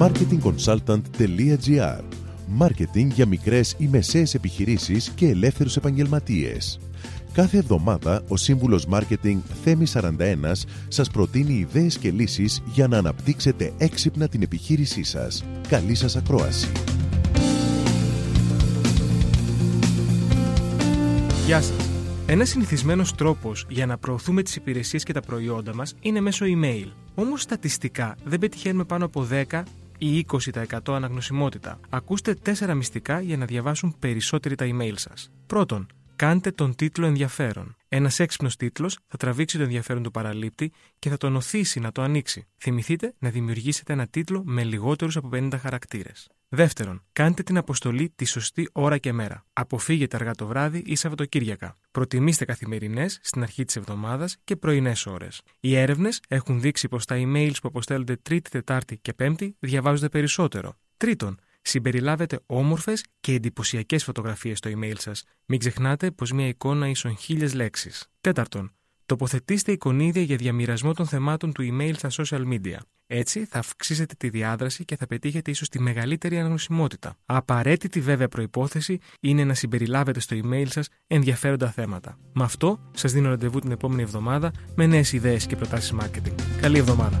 marketingconsultant.gr Μάρκετινγκ για μικρές ή μεσαίες επιχειρήσεις και ελεύθερους επαγγελματίες. Κάθε εβδομάδα ο σύμβουλος Μάρκετινγκ Θέμης 41 σας προτείνει ιδέες και λύσεις για να αναπτύξετε έξυπνα την επιχείρησή σας. Καλή σας ακρόαση! Γεια σας! Ένας συνηθισμένος τρόπος για να προωθούμε τις υπηρεσίες και τα προϊόντα μας είναι μέσω email. Όμως στατιστικά δεν πετυχαίνουμε πάνω από 10 ή 20% αναγνωσιμότητα. Ακούστε 4 μυστικά για να διαβάσουν περισσότεροι τα email σας. Πρώτον, κάντε τον τίτλο ενδιαφέρον. Ένας έξυπνος τίτλος θα τραβήξει το ενδιαφέρον του παραλήπτη και θα τον οθήσει να το ανοίξει. Θυμηθείτε να δημιουργήσετε ένα τίτλο με λιγότερους από 50 χαρακτήρες. Δεύτερον, κάντε την αποστολή τη σωστή ώρα και μέρα. Αποφύγετε αργά το βράδυ ή Σαββατοκύριακα. Προτιμήστε καθημερινές στην αρχή της εβδομάδας και πρωινές ώρες. Οι έρευνες έχουν δείξει πως τα emails που αποστέλλονται Τρίτη, Τετάρτη και Πέμπτη διαβάζονται περισσότερο. Τρίτον, συμπεριλάβετε όμορφες και εντυπωσιακές φωτογραφίες στο email σας. Μην ξεχνάτε πως μια εικόνα ίσον χίλιες λέξεις. Τέταρτον, τοποθετήστε εικονίδια για διαμοιρασμό των θεμάτων του email στα social media. Έτσι θα αυξήσετε τη διάδραση και θα πετύχετε ίσως τη μεγαλύτερη αναγνωσιμότητα. Απαραίτητη βέβαια προπόθεση είναι να συμπεριλάβετε στο email σας ενδιαφέροντα θέματα. Με αυτό σας δίνω ραντεβού την επόμενη εβδομάδα με νέες ιδέες και προτάσεις marketing. Καλή εβδομάδα!